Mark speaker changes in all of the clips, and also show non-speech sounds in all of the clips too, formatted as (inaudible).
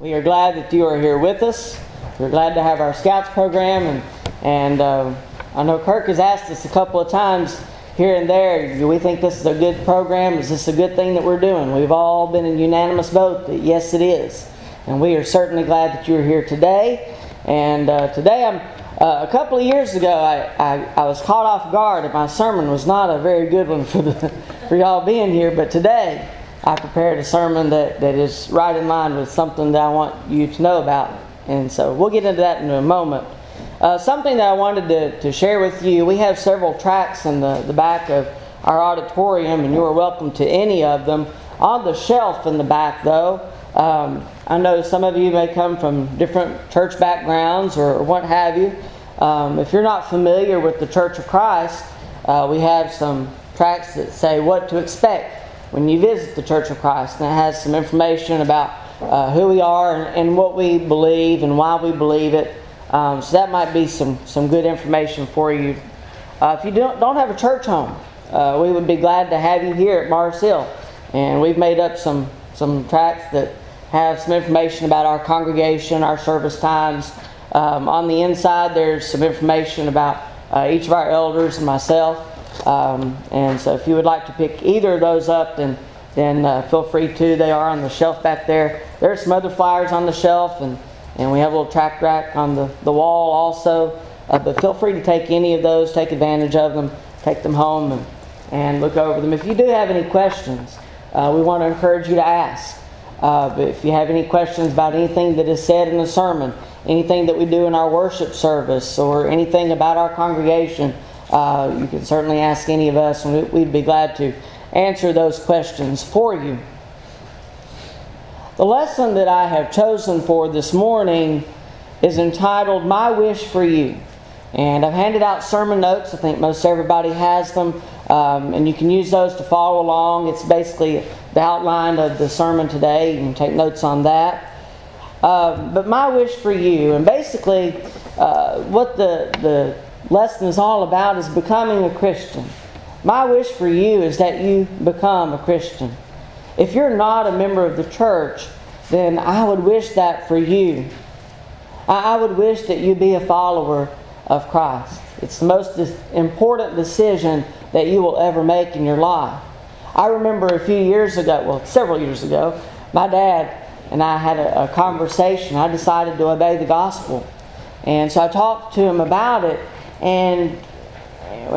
Speaker 1: We are glad that you are here with us. We're glad to have our Scouts program, and and uh, I know Kirk has asked us a couple of times here and there. Do we think this is a good program? Is this a good thing that we're doing? We've all been in unanimous vote that yes, it is, and we are certainly glad that you are here today. And uh, today, I'm uh, a couple of years ago, I, I, I was caught off guard, and my sermon was not a very good one for the (laughs) for y'all being here. But today. I prepared a sermon that, that is right in line with something that I want you to know about. And so we'll get into that in a moment. Uh, something that I wanted to, to share with you we have several tracks in the, the back of our auditorium, and you are welcome to any of them. On the shelf in the back, though, um, I know some of you may come from different church backgrounds or what have you. Um, if you're not familiar with the Church of Christ, uh, we have some tracks that say what to expect when you visit the Church of Christ. And it has some information about uh, who we are and, and, what we believe and why we believe it. Um, so that might be some, some good information for you. Uh, if you don't, don't have a church home, uh, we would be glad to have you here at Mars Hill. And we've made up some, some tracts that have some information about our congregation, our service times. Um, on the inside, there's some information about uh, each of our elders and myself. Um, and so if you would like to pick either of those up, then, then uh, feel free to. They are on the shelf back there. There's some other flyers on the shelf, and, and we have a little track rack on the, the wall also. Uh, but feel free to take any of those, take advantage of them, take them home, and, and look over them. If you do have any questions, uh, we want to encourage you to ask. Uh, but if you have any questions about anything that is said in the sermon, anything that we do in our worship service, or anything about our congregation, uh, you can certainly ask any of us, and we'd be glad to answer those questions for you. The lesson that I have chosen for this morning is entitled My Wish for You. And I've handed out sermon notes. I think most everybody has them. Um, and you can use those to follow along. It's basically the outline of the sermon today. You can take notes on that. Uh, but my wish for you, and basically, uh, what the, the lesson is all about is becoming a Christian. My wish for you is that you become a Christian. If you're not a member of the church, then I would wish that for you. I would wish that you be a follower of Christ. It's the most important decision that you will ever make in your life. I remember a few years ago, well, several years ago, my dad and I had a, a conversation. I decided to obey the gospel. And so I talked to him about it, and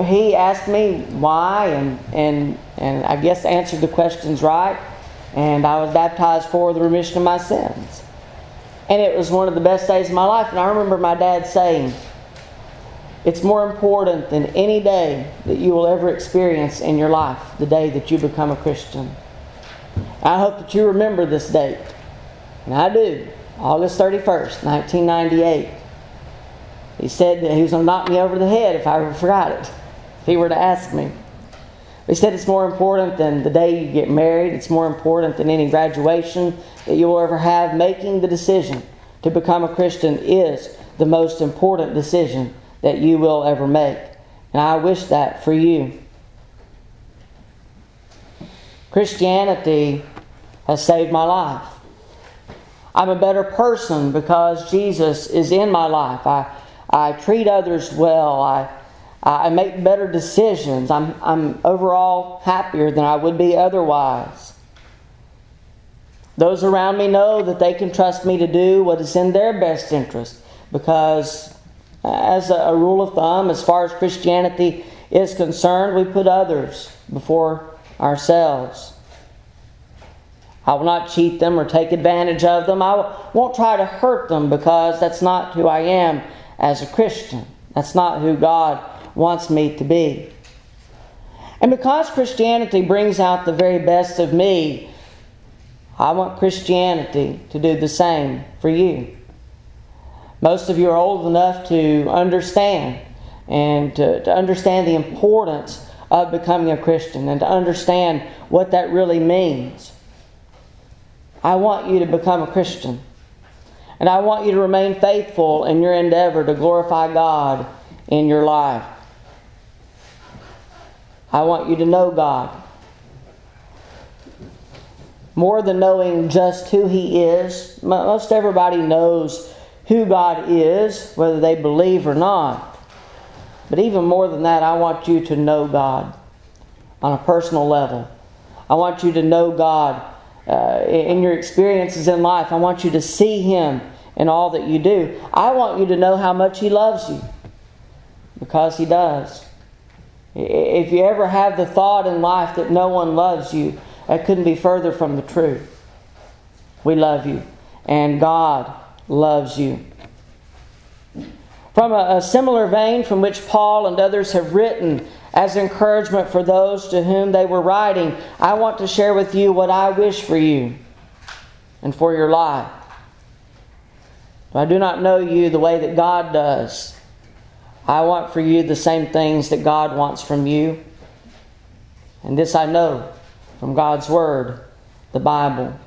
Speaker 1: he asked me why, and, and, and I guess answered the questions right. And I was baptized for the remission of my sins. And it was one of the best days of my life. And I remember my dad saying, It's more important than any day that you will ever experience in your life, the day that you become a Christian. I hope that you remember this date. And I do. August 31st, 1998. He said that he was going to knock me over the head if I ever forgot it, if he were to ask me. He said it's more important than the day you get married, it's more important than any graduation that you will ever have. Making the decision to become a Christian is the most important decision that you will ever make. And I wish that for you. Christianity has saved my life. I'm a better person because Jesus is in my life. I I treat others well. I, I make better decisions. I'm, I'm overall happier than I would be otherwise. Those around me know that they can trust me to do what is in their best interest because, as a, a rule of thumb, as far as Christianity is concerned, we put others before ourselves. I will not cheat them or take advantage of them. I won't try to hurt them because that's not who I am as a Christian. That's not who God wants me to be. And because Christianity brings out the very best of me, I want Christianity to do the same for you. Most of you are old enough to understand and to, to understand the importance of becoming a Christian and to understand what that really means. I want you to become a Christian. And I want you to remain faithful in your endeavor to glorify God in your life. I want you to know God. more than knowing just who He is. Most everybody knows who God is, whether they believe or not. But even more than that, I want you to know God on a personal level. I want you to know God uh, in your experiences in life. I want you to see Him in all that you do. I want you to know how much He loves you because He does. If you ever have the thought in life that no one loves you, that couldn't be further from the truth. We love you, and God loves you. From a, a similar vein from which Paul and others have written as encouragement for those to whom they were writing, I want to share with you what I wish for you and for your life. I do not know you the way that God does. I want for you the same things that God wants from you. And this I know from God's Word, the Bible.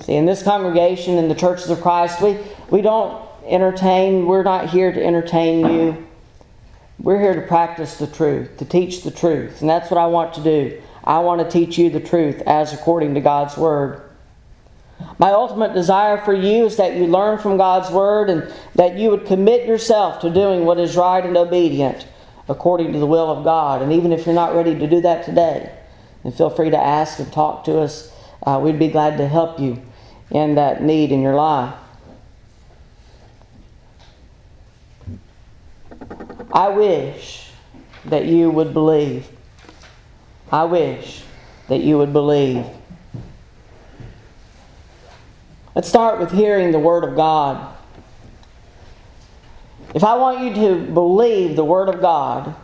Speaker 1: See, in this congregation, in the churches of Christ, we, we don't entertain, we're not here to entertain you. We're here to practice the truth, to teach the truth. And that's what I want to do. I want to teach you the truth as according to God's Word. My ultimate desire for you is that you learn from God's Word and that you would commit yourself to doing what is right and obedient according to the will of God. And even if you're not ready to do that today, then feel free to ask and talk to us. Uh, we'd be glad to help you in that need in your life. I wish that you would believe. I wish that you would believe. Let's start with hearing the Word of God. If I want you to believe the Word of God,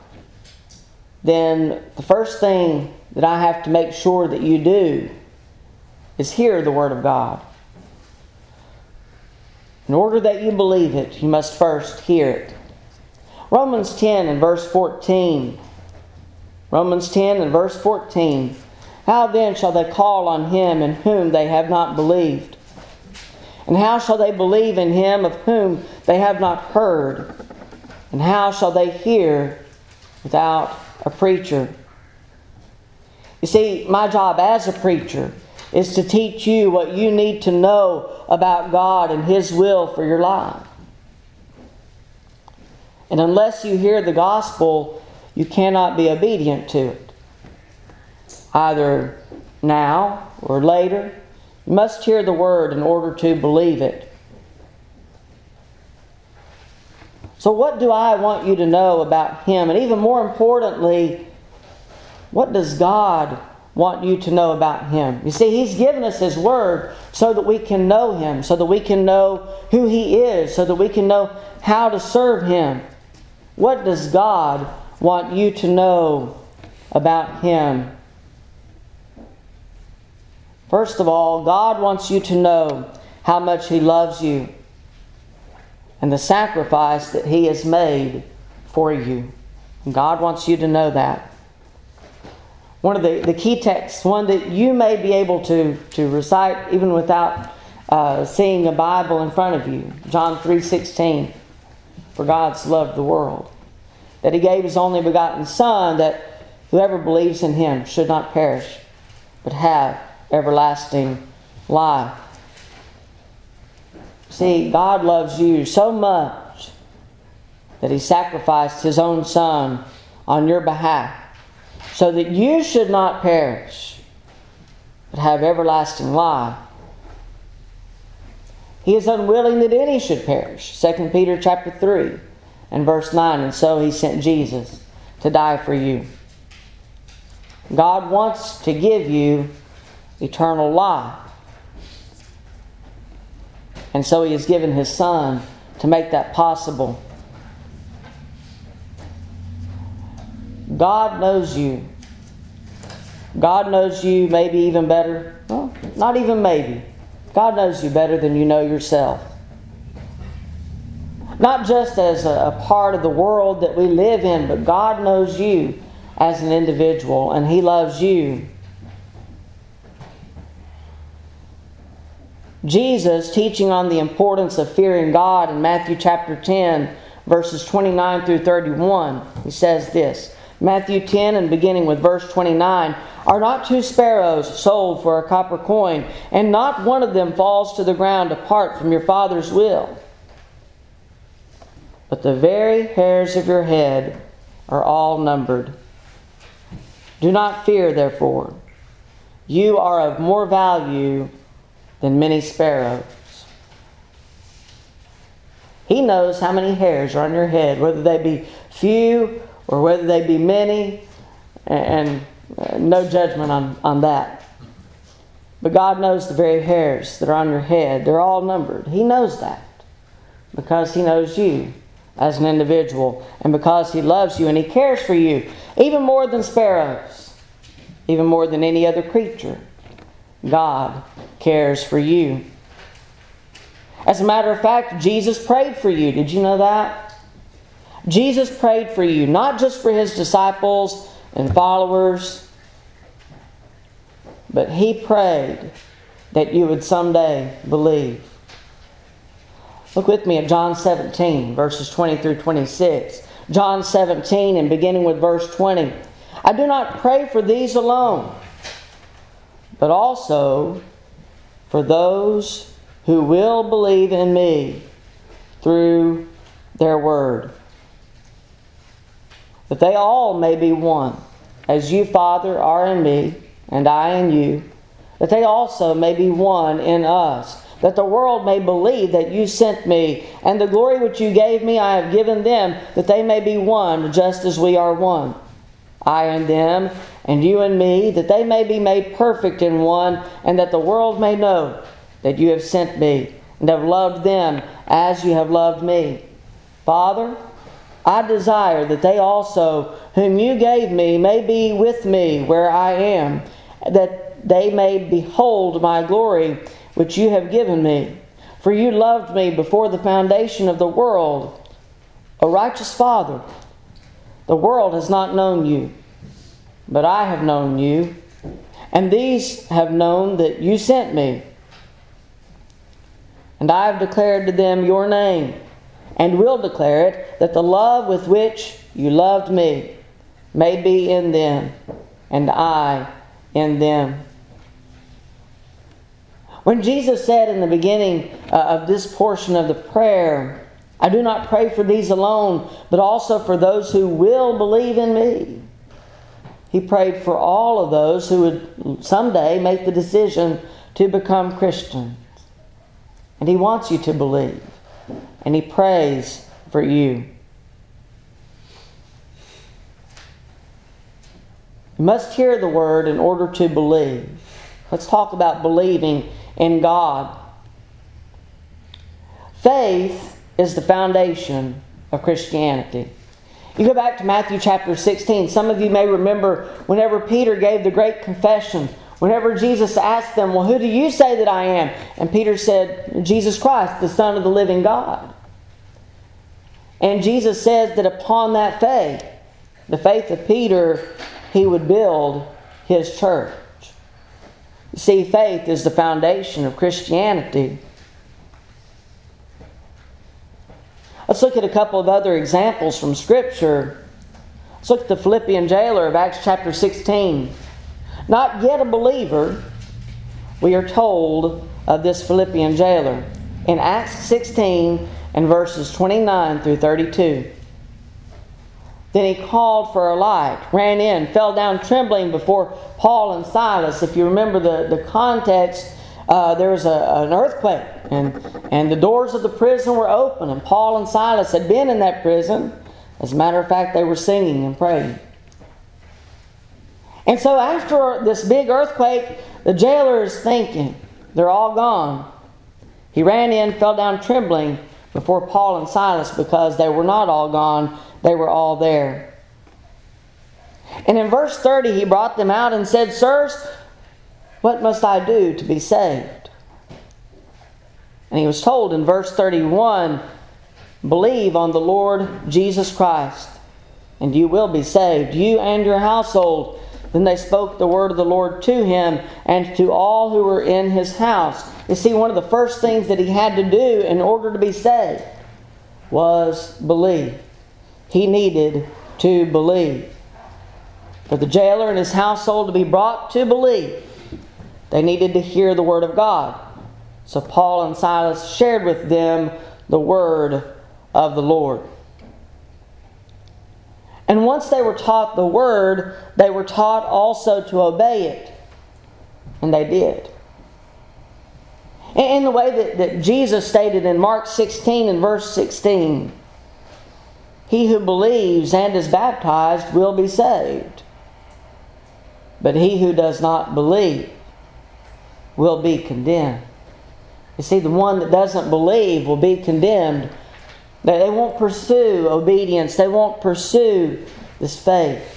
Speaker 1: then the first thing that I have to make sure that you do is hear the Word of God. In order that you believe it, you must first hear it. Romans 10 and verse 14. Romans 10 and verse 14. How then shall they call on him in whom they have not believed? And how shall they believe in him of whom they have not heard? And how shall they hear without a preacher? You see, my job as a preacher is to teach you what you need to know about God and His will for your life. And unless you hear the gospel, you cannot be obedient to it. Either now or later, you must hear the word in order to believe it. So, what do I want you to know about Him? And even more importantly, what does God want you to know about Him? You see, He's given us His Word so that we can know Him, so that we can know who He is, so that we can know how to serve Him. What does God want you to know about Him? First of all, God wants you to know how much He loves you and the sacrifice that He has made for you. God wants you to know that. One of the, the key texts, one that you may be able to, to recite even without uh, seeing a Bible in front of you, John 3.16, For God's loved the world, that He gave His only begotten Son, that whoever believes in Him should not perish, but have everlasting life. See, God loves you so much that He sacrificed His own Son on your behalf so that you should not perish but have everlasting life. He is unwilling that any should perish. 2 Peter chapter 3 and verse 9. And so he sent Jesus to die for you. God wants to give you eternal life. And so he has given his son to make that possible. God knows you. God knows you maybe even better. Well, not even maybe. God knows you better than you know yourself. Not just as a, a part of the world that we live in, but God knows you as an individual and He loves you. Jesus, teaching on the importance of fearing God in Matthew chapter 10, verses 29 through 31, he says this Matthew 10 and beginning with verse 29 Are not two sparrows sold for a copper coin, and not one of them falls to the ground apart from your Father's will? But the very hairs of your head are all numbered. Do not fear, therefore. You are of more value than many sparrows. He knows how many hairs are on your head, whether they be few or whether they be many, and uh, no judgment on, on that. But God knows the very hairs that are on your head. They're all numbered. He knows that because He knows you as an individual and because He loves you and He cares for you, even more than sparrows, even more than any other creature. God cares for you. As a matter of fact, Jesus prayed for you. Did you know that? Jesus prayed for you, not just for his disciples and followers, but he prayed that you would someday believe. Look with me at John 17, verses 20 through 26. John 17, and beginning with verse 20. I do not pray for these alone, but also for those who will believe in me through their word. That they all may be one, as you, Father, are in me, and I in you, that they also may be one in us, that the world may believe that you sent me, and the glory which you gave me I have given them, that they may be one, just as we are one. I and them, and you and me, that they may be made perfect in one, and that the world may know that you have sent me and have loved them as you have loved me. Father, I desire that they also, whom you gave me, may be with me where I am, that they may behold my glory which you have given me. For you loved me before the foundation of the world. O righteous Father, the world has not known you, but I have known you, and these have known that you sent me. And I have declared to them your name, and will declare it, that the love with which you loved me may be in them, and I in them. When Jesus said in the beginning uh, of this portion of the prayer, I do not pray for these alone, but also for those who will believe in me. He prayed for all of those who would someday make the decision to become Christians. And He wants you to believe. And He prays for you. You must hear the word in order to believe. Let's talk about believing in God. Faith is the foundation of Christianity. You go back to Matthew chapter 16. Some of you may remember whenever Peter gave the great confession Whenever Jesus asked them, Well, who do you say that I am? And Peter said, Jesus Christ, the Son of the living God. And Jesus says that upon that faith, the faith of Peter, he would build his church. See, faith is the foundation of Christianity. Let's look at a couple of other examples from Scripture. Let's look at the Philippian jailer of Acts chapter 16 not yet a believer, we are told of this Philippian jailer in Acts 16 and verses 29 through 32. Then he called for a light, ran in, fell down trembling before Paul and Silas. If you remember the, the context, uh, there was a, an earthquake, and, and the doors of the prison were open, and Paul and Silas had been in that prison. As a matter of fact, they were singing and praying. And so after this big earthquake, the jailer is thinking, they're all gone. He ran in, fell down trembling before Paul and Silas because they were not all gone, they were all there. And in verse 30, he brought them out and said, Sirs, what must I do to be saved? And he was told in verse 31 Believe on the Lord Jesus Christ, and you will be saved, you and your household. Then they spoke the word of the Lord to him and to all who were in his house. You see, one of the first things that he had to do in order to be saved was believe. He needed to believe. For the jailer and his household to be brought to believe, they needed to hear the word of God. So Paul and Silas shared with them the word of the Lord. And once they were taught the word, they were taught also to obey it. And they did. In the way that, that Jesus stated in Mark 16 and verse 16 He who believes and is baptized will be saved, but he who does not believe will be condemned. You see, the one that doesn't believe will be condemned. They won't pursue obedience, they won't pursue this faith.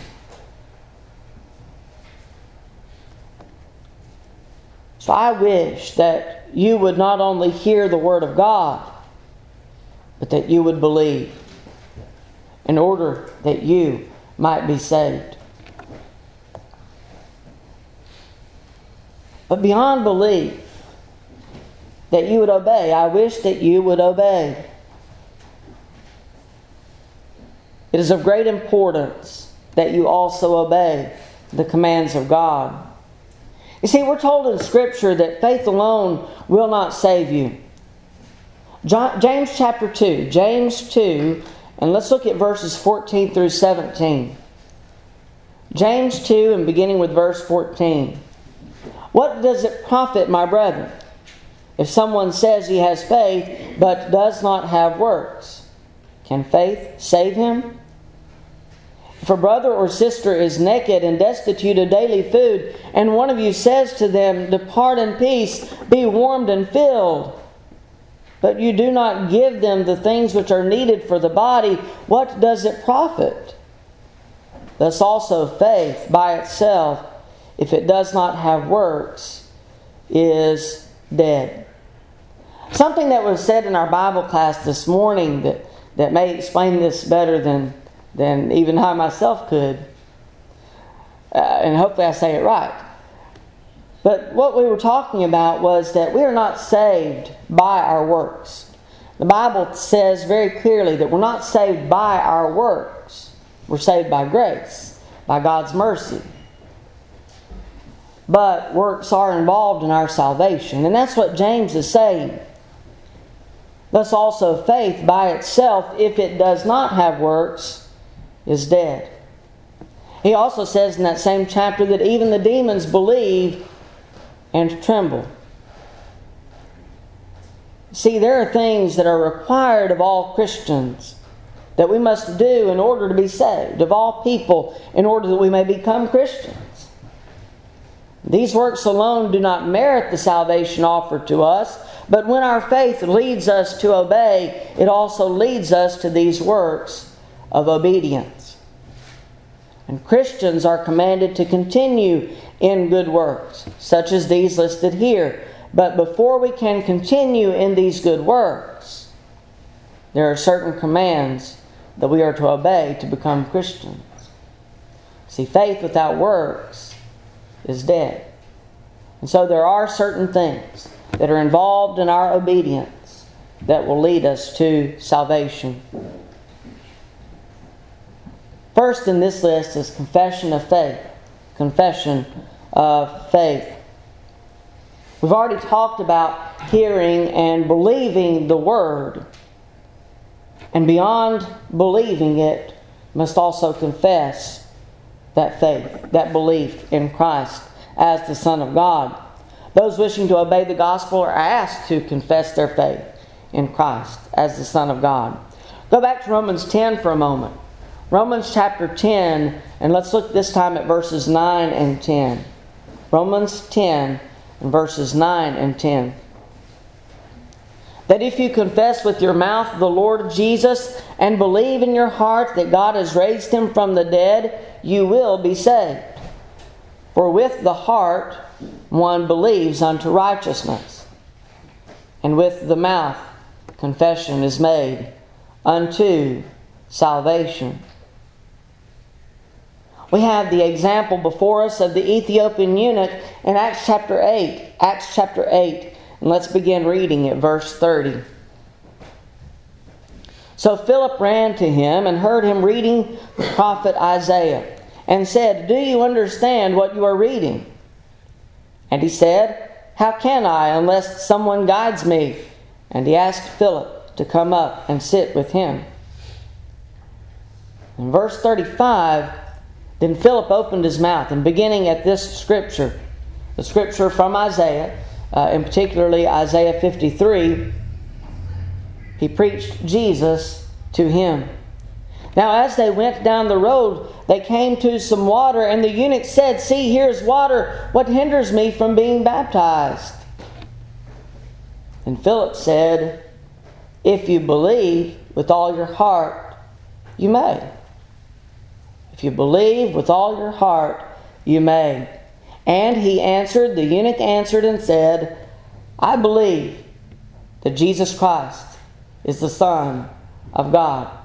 Speaker 1: So I wish that you would not only hear the Word of God, but that you would believe in order that you might be saved. But beyond belief, that you would obey. I wish that you would obey. It is of great importance that you also obey the commands of God. You see, we're told in Scripture that faith alone will not save you. James chapter 2, James 2, and let's look at verses 14 through 17. James 2, and beginning with verse 14. What does it profit, my brethren, if someone says he has faith but does not have works? Can faith save him? If a brother or sister is naked and destitute of daily food, and one of you says to them, Depart in peace, be warmed and filled, but you do not give them the things which are needed for the body, what does it profit? Thus also faith by itself, if it does not have works, is dead. Something that was said in our Bible class this morning that, that may explain this better than than even I myself could. Uh, and hopefully I say it right. But what we were talking about was that we are not saved by our works. The Bible says very clearly that we're not saved by our works, we're saved by grace, by God's mercy. But works are involved in our salvation, and that's what James is saying. Thus, also, faith by itself, if it does not have works, is dead. He also says in that same chapter that even the demons believe and tremble. See, there are things that are required of all Christians that we must do in order to be saved, of all people, in order that we may become Christians. These works alone do not merit the salvation offered to us, but when our faith leads us to obey, it also leads us to these works of obedience. And Christians are commanded to continue in good works, such as these listed here. But before we can continue in these good works, there are certain commands that we are to obey to become Christians. See, faith without works is dead. And so there are certain things that are involved in our obedience that will lead us to salvation. First in this list is confession of faith. Confession of faith. We've already talked about hearing and believing the word. And beyond believing it, must also confess that faith, that belief in Christ as the Son of God. Those wishing to obey the gospel are asked to confess their faith in Christ as the Son of God. Go back to Romans 10 for a moment. Romans chapter 10, and let's look this time at verses 9 and 10. Romans 10 and verses 9 and 10. That if you confess with your mouth the Lord Jesus and believe in your heart that God has raised him from the dead, you will be saved. For with the heart one believes unto righteousness, and with the mouth confession is made unto salvation. We have the example before us of the Ethiopian eunuch in Acts chapter 8. Acts chapter 8. And let's begin reading at verse 30. So Philip ran to him and heard him reading the prophet Isaiah. and said, Do you understand what you are reading? And he said, How can I unless someone guides me? And he asked Philip to come up and sit with him. In verse 35, then Philip opened his mouth, and beginning at this scripture, the scripture from Isaiah, uh, and particularly Isaiah 53, he preached Jesus to him. Now, as they went down the road, they came to some water, and the eunuch said, See, here's water. What hinders me from being baptized? And Philip said, If you believe with all your heart, you may. You believe with all your heart, you may. And he answered, the eunuch answered and said, I believe that Jesus Christ is the Son of God.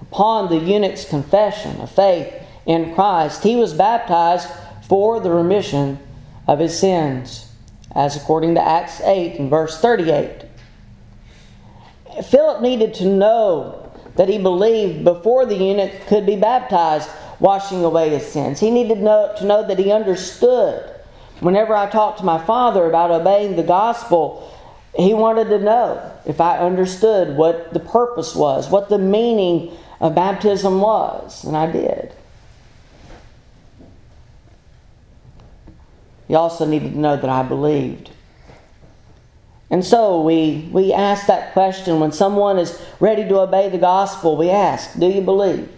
Speaker 1: Upon the eunuch's confession of faith in Christ, he was baptized for the remission of his sins, as according to Acts 8 and verse 38. Philip needed to know that he believed before the eunuch could be baptized, washing away his sins. He needed to know, to know that he understood. Whenever I talked to my father about obeying the gospel, he wanted to know if I understood what the purpose was, what the meaning of baptism was, and I did. He also needed to know that I believed. And so we, we ask that question when someone is ready to obey the gospel, we ask, Do you believe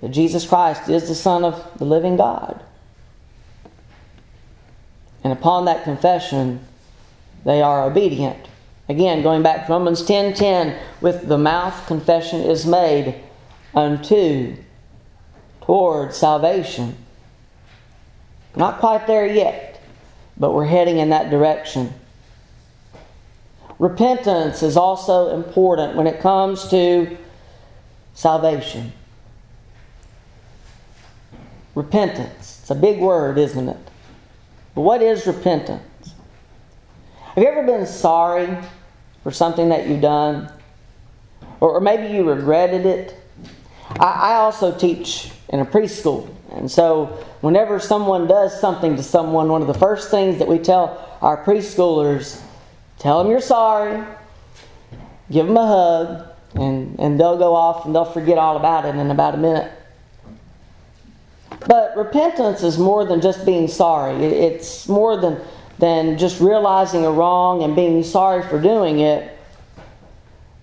Speaker 1: that Jesus Christ is the Son of the living God? And upon that confession, they are obedient. Again, going back to Romans 10 10, with the mouth confession is made unto, toward salvation. Not quite there yet, but we're heading in that direction. Repentance is also important when it comes to salvation. Repentance. It's a big word, isn't it? But what is repentance? Have you ever been sorry for something that you've done? Or, maybe you regretted it? I, also teach in a preschool. And so, whenever someone does something to someone, one of the first things that we tell our preschoolers Tell them you're sorry. Give them a hug. And, and they'll go off and they'll forget all about it in about a minute. But repentance is more than just being sorry. It's more than, than just realizing a wrong and being sorry for doing it.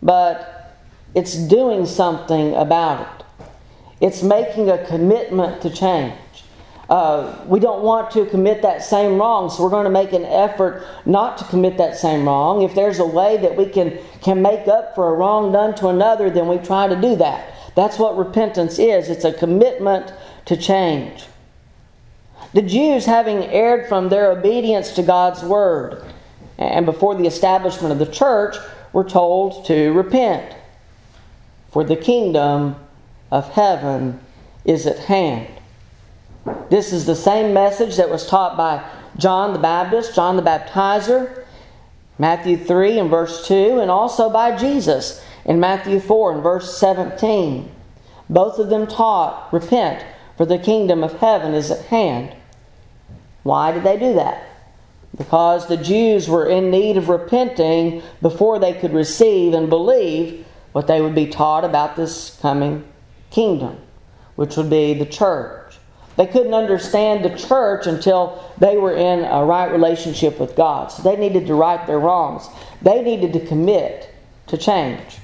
Speaker 1: But it's doing something about it. It's making a commitment to change. Uh, we don't want to commit that same wrong, so we're going to make an effort not to commit that same wrong. If there's a way that we can, can make up for a wrong done to another, then we try to do that. That's what repentance is it's a commitment to change. The Jews, having erred from their obedience to God's word, and before the establishment of the church, were told to repent, for the kingdom of heaven is at hand. This is the same message that was taught by John the Baptist, John the Baptizer, Matthew 3 and verse 2, and also by Jesus in Matthew 4 and verse 17. Both of them taught, Repent, for the kingdom of heaven is at hand. Why did they do that? Because the Jews were in need of repenting before they could receive and believe what they would be taught about this coming kingdom, which would be the church. They couldn't understand the church until they were in a right relationship with God. So they needed to right their wrongs. They needed to commit to change.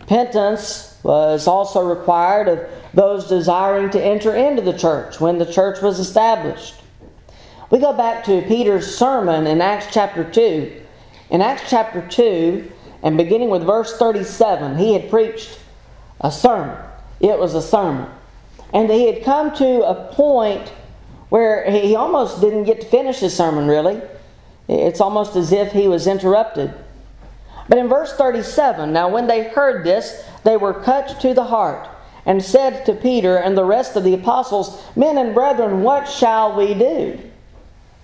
Speaker 1: Repentance was also required of those desiring to enter into the church when the church was established. We go back to Peter's sermon in Acts chapter 2. In Acts chapter 2, and beginning with verse 37, he had preached a sermon. It was a sermon. And he had come to a point where he almost didn't get to finish his sermon, really. It's almost as if he was interrupted. But in verse 37, now when they heard this, they were cut to the heart and said to Peter and the rest of the apostles, Men and brethren, what shall we do?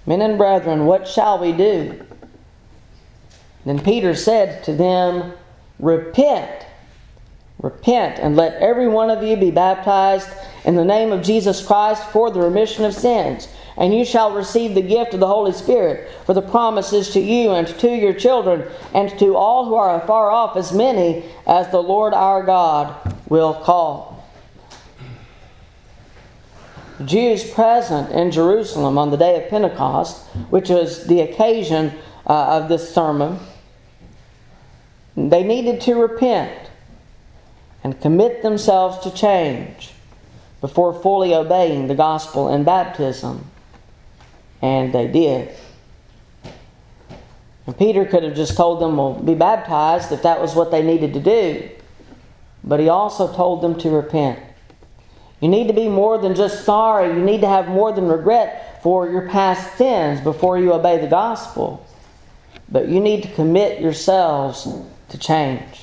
Speaker 1: Men and brethren, what shall we do? Then Peter said to them, Repent Repent and let every one of you be baptized in the name of Jesus Christ for the remission of sins, and you shall receive the gift of the Holy Spirit. For the promises to you and to your children and to all who are afar off, as many as the Lord our God will call. The Jews present in Jerusalem on the day of Pentecost, which was the occasion uh, of this sermon, they needed to repent and commit themselves to change before fully obeying the gospel in baptism. And they did. And Peter could have just told them, well, be baptized if that was what they needed to do. But he also told them to repent. You need to be more than just sorry. You need to have more than regret for your past sins before you obey the gospel. But you need to commit yourselves to change.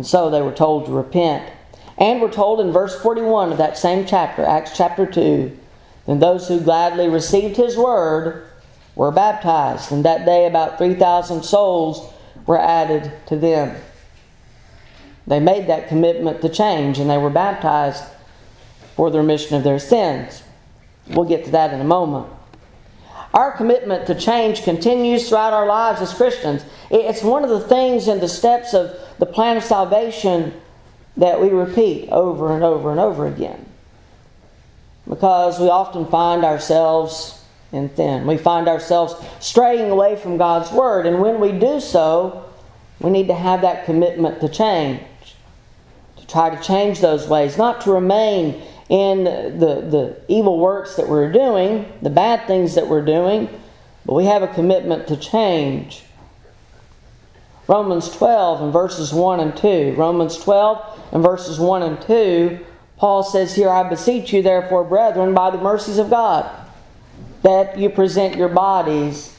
Speaker 1: And so they were told to repent. And we're told in verse 41 of that same chapter, Acts chapter 2, then those who gladly received his word were baptized. And that day about 3,000 souls were added to them. They made that commitment to change and they were baptized for the remission of their sins. We'll get to that in a moment. Our commitment to change continues throughout our lives as Christians. It's one of the things in the steps of the plan of salvation that we repeat over and over and over again. Because we often find ourselves in sin. We find ourselves straying away from God's Word. And when we do so, we need to have that commitment to change. To try to change those ways, not to remain in the, the evil works that we're doing, the bad things that we're doing, but we have a commitment to change. Romans 12 and verses 1 and 2. Romans 12 and verses 1 and 2, Paul says here, I beseech you, therefore, brethren, by the mercies of God, that you present your bodies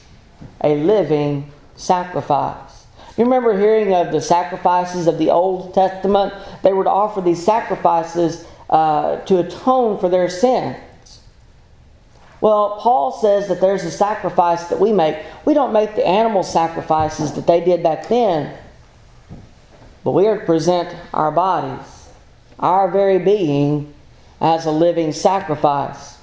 Speaker 1: a living sacrifice. You remember hearing of the sacrifices of the Old Testament? They would offer these sacrifices uh, to atone for their sins. Well, Paul says that there's a sacrifice that we make. We don't make the animal sacrifices that they did back then, but we are to present our bodies, our very being, as a living sacrifice,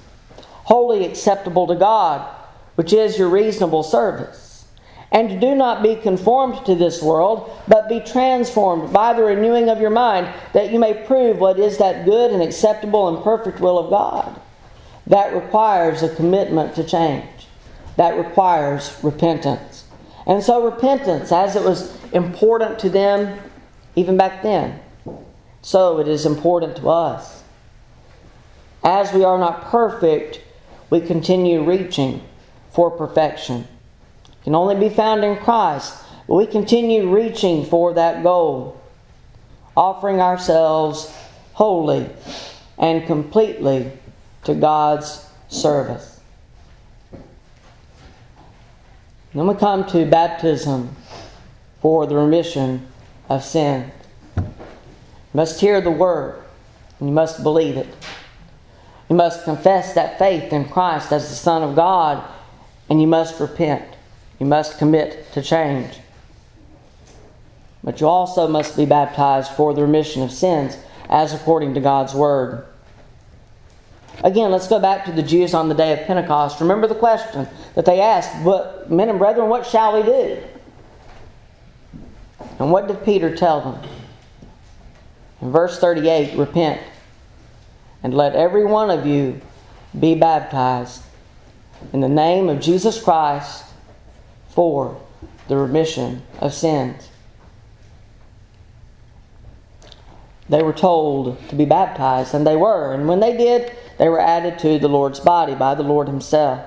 Speaker 1: wholly acceptable to God, which is your reasonable service. And do not be conformed to this world, but be transformed by the renewing of your mind, that you may prove what is that good and acceptable and perfect will of God. That requires a commitment to change. That requires repentance. And so, repentance, as it was important to them even back then, so it is important to us. As we are not perfect, we continue reaching for perfection. It can only be found in Christ, but we continue reaching for that goal, offering ourselves wholly and completely to God's service. Then we come to baptism for the remission of sin. You must hear the word, and you must believe it. You must confess that faith in Christ as the Son of God, and you must repent. You must commit to change. But you also must be baptized for the remission of sins, as according to God's Word. Again, let's go back to the Jews on the day of Pentecost. Remember the question that they asked, but men and brethren, what shall we do? And what did Peter tell them? In verse 38, repent and let every one of you be baptized in the name of Jesus Christ for the remission of sins. They were told to be baptized, and they were. And when they did, they were added to the Lord's body by the Lord Himself.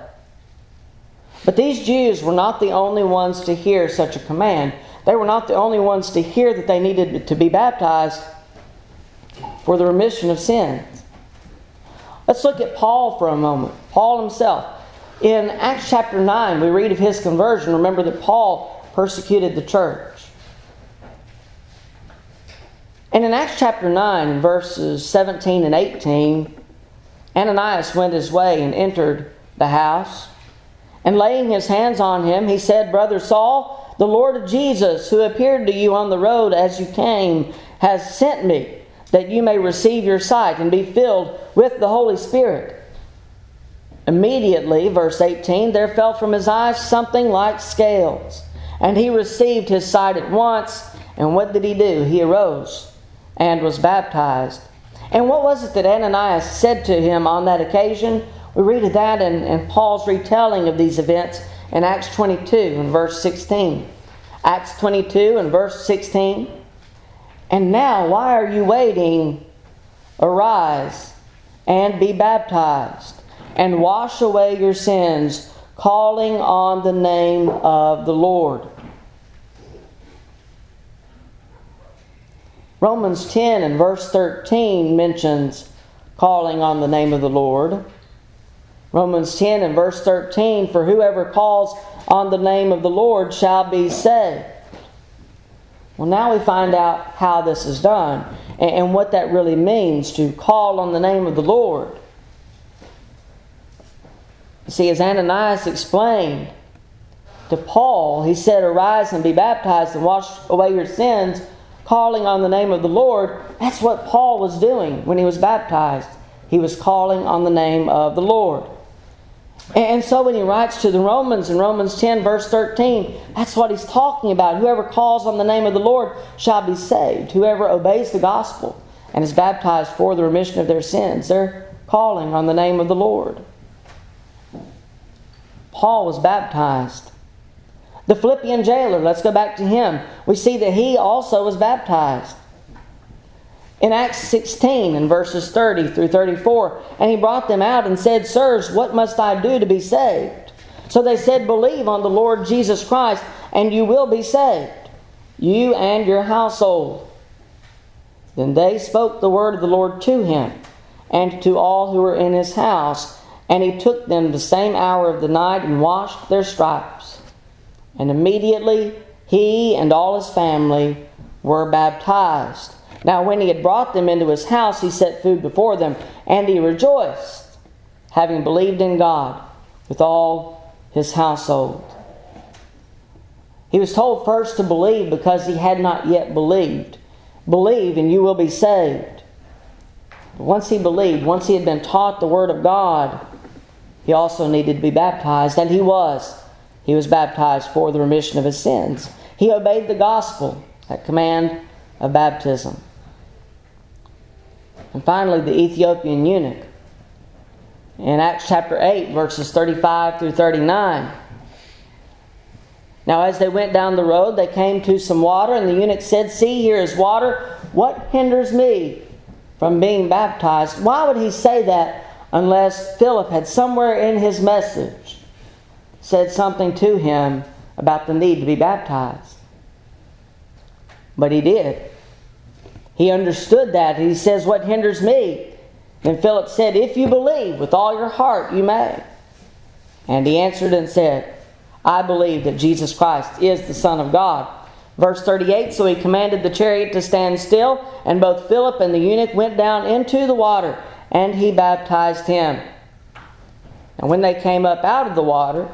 Speaker 1: But these Jews were not the only ones to hear such a command. They were not the only ones to hear that they needed to be baptized for the remission of sins. Let's look at Paul for a moment. Paul himself. In Acts chapter 9, we read of his conversion. Remember that Paul persecuted the church. And in Acts chapter 9, verses 17 and 18, Ananias went his way and entered the house. And laying his hands on him, he said, Brother Saul, The Lord of Jesus, who appeared to you on the road as you came, has sent me that you may receive your sight and be filled with the Holy Spirit. Immediately, verse 18, there fell from his eyes something like scales, and he received his sight at once. And what did he do? He arose and was baptized. And what was it that Ananias said to him on that occasion? We read of that in, in Paul's retelling of these events in Acts 22 and verse 16. Acts 22 and verse 16. And now, why are you waiting? Arise and be baptized and wash away your sins, calling on the name of the Lord. Romans 10 and verse 13 mentions calling on the name of the Lord. Romans 10 and verse 13 For whoever calls on the name of the Lord shall be saved. Well, now we find out how this is done and what that really means to call on the name of the Lord. See, as Ananias explained to Paul, he said, Arise and be baptized and wash away your sins, calling on the name of the Lord. That's what Paul was doing when he was baptized. He was calling on the name of the Lord. And so when he writes to the Romans in Romans 10, verse 13, that's what he's talking about. Whoever calls on the name of the Lord shall be saved. Whoever obeys the gospel and is baptized for the remission of their sins, they're calling on the name of the Lord. Paul was baptized. The Philippian jailer, let's go back to him. We see that he also was baptized. In Acts 16, in verses 30 through 34, and he brought them out and said, Sirs, what must I do to be saved? So they said, Believe on the Lord Jesus Christ, and you will be saved, you and your household. Then they spoke the word of the Lord to him and to all who were in his house. And he took them the same hour of the night and washed their stripes. And immediately he and all his family were baptized. Now, when he had brought them into his house, he set food before them, and he rejoiced, having believed in God with all his household. He was told first to believe because he had not yet believed. Believe, and you will be saved. But once he believed, once he had been taught the Word of God, he also needed to be baptized, and he was. He was baptized for the remission of his sins. He obeyed the gospel, that command of baptism. And finally, the Ethiopian eunuch. In Acts chapter 8, verses 35 through 39. Now, as they went down the road, they came to some water, and the eunuch said, See, here is water. What hinders me from being baptized? Why would he say that unless Philip had somewhere in his message said something to him about the need to be baptized. But he did. He understood that. He says, What hinders me? Then Philip said, If you believe with all your heart, you may. And he answered and said, I believe that Jesus Christ is the Son of God. Verse 38 So he commanded the chariot to stand still, and both Philip and the eunuch went down into the water and he baptized him. And when they came up out of the water,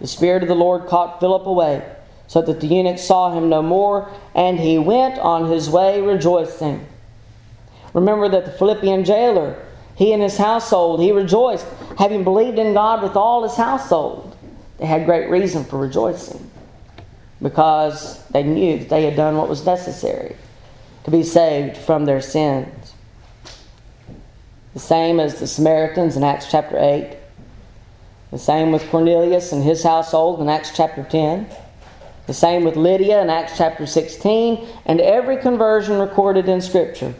Speaker 1: the Spirit of the Lord caught Philip away, so that the eunuch saw him no more, and he went on his way rejoicing. Remember that the Philippian jailer, he and his household, he rejoiced, having believed in God with all his household. They had great reason for rejoicing because they knew that they had done what was necessary to be saved from their sins the same as the Samaritans in Acts chapter 8, the same with Cornelius and his household in Acts chapter 10, the same with Lydia in Acts chapter 16, and every conversion recorded in Scripture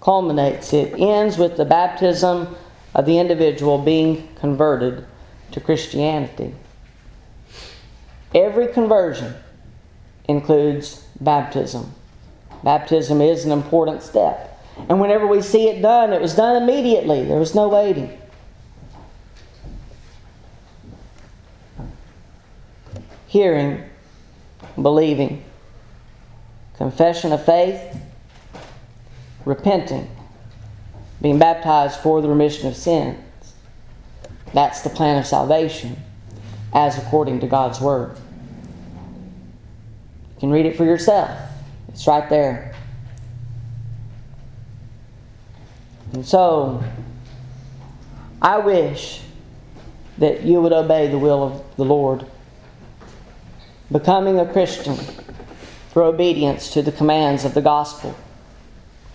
Speaker 1: culminates, it ends with the baptism of the individual being converted to Christianity. Every conversion includes baptism. Baptism is an important step. And whenever we see it done, it was done immediately. There was no waiting. Hearing, believing, confession of faith, repenting, being baptized for the remission of sins. That's the plan of salvation as according to God's Word. You can read it for yourself. It's right there. And so, I wish that you would obey the will of the Lord. Becoming a Christian through obedience to the commands of the gospel.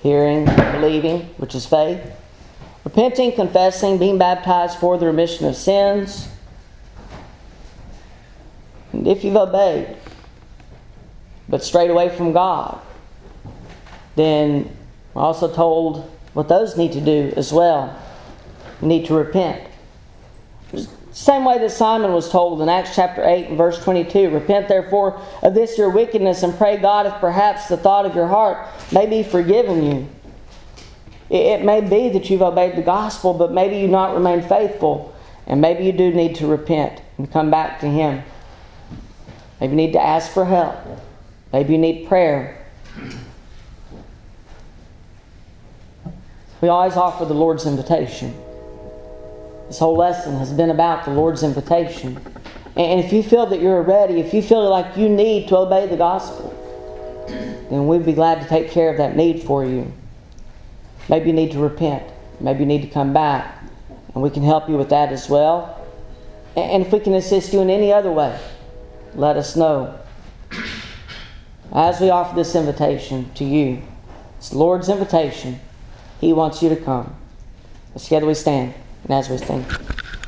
Speaker 1: Hearing, believing, which is faith. Repenting, confessing, being baptized for the remission of sins. And if you've obeyed, but strayed away from God, then we're also told what those need to do as well. Need to repent. Same way that Simon was told in Acts chapter 8 and verse 22 Repent therefore of this your wickedness and pray God if perhaps the thought of your heart may be forgiven you. It may be that you've obeyed the gospel, but maybe you've not remained faithful, and maybe you do need to repent and come back to Him. Maybe you need to ask for help. Maybe you need prayer. We always offer the Lord's invitation. This whole lesson has been about the Lord's invitation. And if you feel that you're ready, if you feel like you need to obey the gospel, then we'd be glad to take care of that need for you. Maybe you need to repent. Maybe you need to come back. And we can help you with that as well. And if we can assist you in any other way, let us know. As we offer this invitation to you, it's the Lord's invitation. He wants you to come. Let's Together we stand we sing.